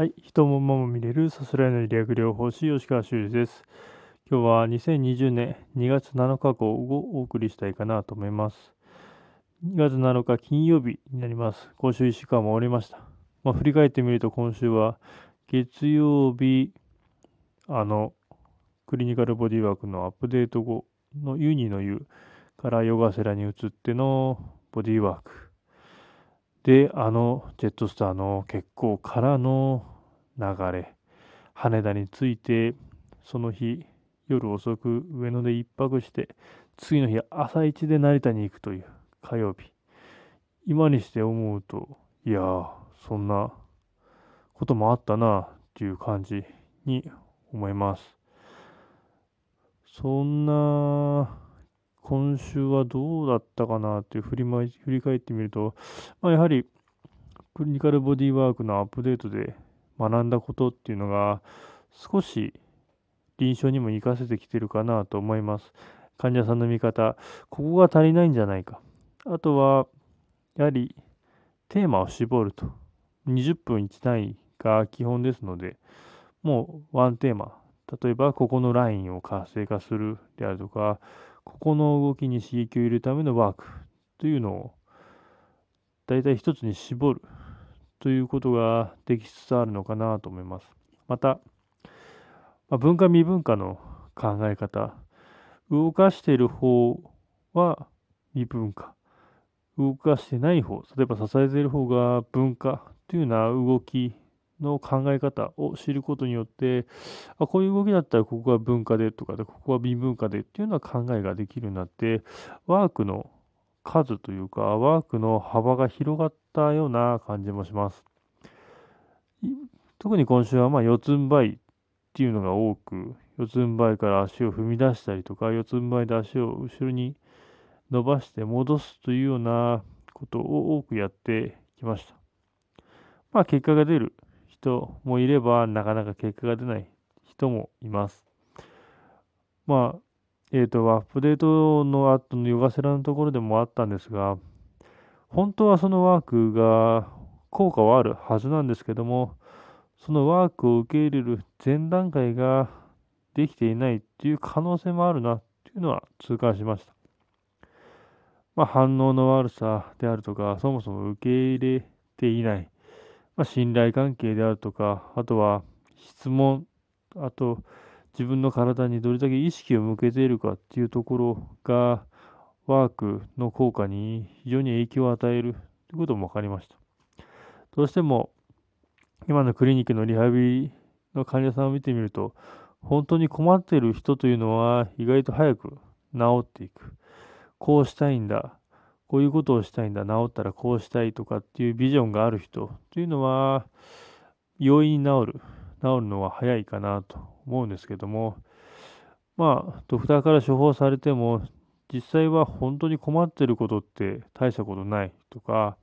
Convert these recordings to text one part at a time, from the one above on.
はい、人も馬も見れるさすらいの理学療法士吉川修司です。今日は2020年2月7日号をお送りしたいかなと思います。2月7日金曜日になります。今週1週間も終わりました。まあ、振り返ってみると今週は月曜日、あの、クリニカルボディワークのアップデート後のユニの湯からヨガセラに移ってのボディワーク。で、あのジェットスターの結構からの流れ、羽田に着いて、その日、夜遅く上野で一泊して、次の日朝一で成田に行くという火曜日。今にして思うと、いやー、そんなこともあったなっていう感じに思います。そんな今週はどうだったかなって振り振り返ってみると、まあ、やはりクリニカルボディワークのアップデートで学んだことっていうのが少し臨床にも活かせてきてるかなと思います。患者さんの見方、ここが足りないんじゃないか。あとは、やはりテーマを絞ると。20分1単位が基本ですので、もうワンテーマ。例えば、ここのラインを活性化するであるとか、ここの動きに刺激を入れるためのワークというのを大体一つに絞るということができつつあるのかなと思います。また、まあ、文化未文化の考え方、動かしている方は未文化、動かしてない方、例えば支えている方が文化というような動きの考え方を知ることによって、あこういう動きだったらここは文化でとかで、ここは微文化でっていうような考えができるようになって、ワークの数というか、ワークの幅が広がったような感じもします。特に今週はま四つん這いっていうのが多く、四つん這いから足を踏み出したりとか、四つん這いで足を後ろに伸ばして戻すというようなことを多くやってきました。まあ結果が出る人もいれば、なかなか結果が出ない人もいます。まあ、えっ、ー、と、アップデートの後のヨガセラのところでもあったんですが、本当はそのワークが効果はあるはずなんですけども、そのワークを受け入れる前段階ができていないっていう可能性もあるなっていうのは痛感しました。まあ、反応の悪さであるとか、そもそも受け入れていない。まあ、信頼関係であるとか、あとは質問、あと自分の体にどれだけ意識を向けているかっていうところが、ワークの効果に非常に影響を与えるということも分かりました。どうしても今のクリニックのリハビリの患者さんを見てみると、本当に困っている人というのは意外と早く治っていく。こうしたいんだ。こういうことをしたいんだ。治ったらこうしたいとかっていうビジョンがある人というのは、容易に治る。治るのは早いかなと思うんですけども、まあ、ドクターから処方されても、実際は本当に困ってることって大したことないとか、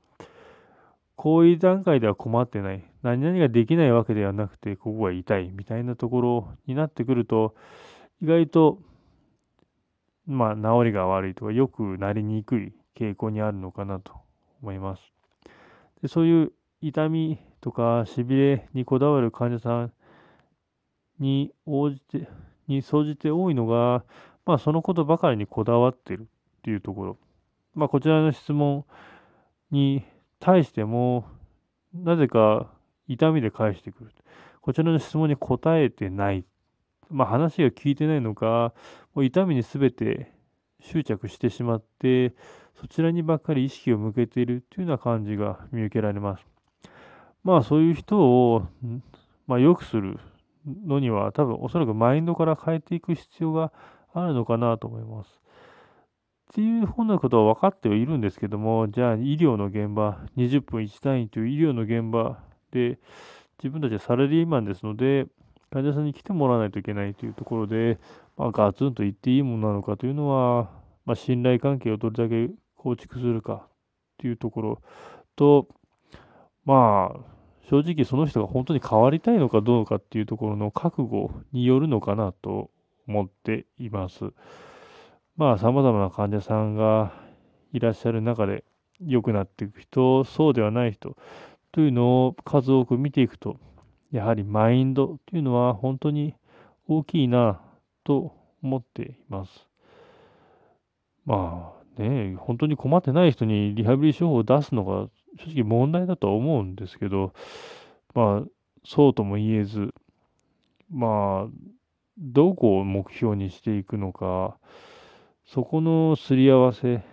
こういう段階では困ってない。何々ができないわけではなくて、ここが痛いみたいなところになってくると、意外と、まあ、治りが悪いとか、良くなりにくい傾向にあるのかなと思います。でそういう痛みとかしびれにこだわる患者さんに応じて、に総じて多いのが、まあ、そのことばかりにこだわってるっていうところ。まあ、こちらの質問に対しても、なぜか痛みで返してくる。こちらの質問に答えてない。まあ、話が聞いてないのか、もう痛みに全て執着してしまって、そちらにばっかり意識を向けているというような感じが見受けられます。まあそういう人を、まあ、良くするのには多分おそらくマインドから変えていく必要があるのかなと思います。っていうふうなことは分かってはいるんですけども、じゃあ医療の現場、20分1単位という医療の現場で、自分たちはサラリーマンですので、患者さんに来てもらわないといけないというところで、まあ、ガツンと言っていいものなのかというのは、まあ、信頼関係をどれだけ構築するかというところと、まあ、正直その人が本当に変わりたいのかどうかっていうところの覚悟によるのかなと思っています。まあ、様々な患者さんがいらっしゃる中で良くなっていく人、そうではない人というのを数多く見ていくと、やはりマインドというのは本当に大きいなと思っています。まあね、本当に困ってない人にリハビリ処方を出すのが正直問題だとは思うんですけど、まあ、そうとも言えず、まあ、どこを目標にしていくのか、そこのすり合わせ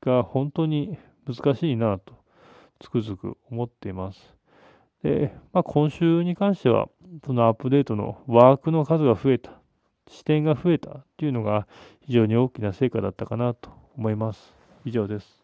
が本当に難しいなとつくづく思っています。で、まあ、今週に関しては、そのアップデートのワークの数が増えた、視点が増えたっていうのが非常に大きな成果だったかなと思います。以上です。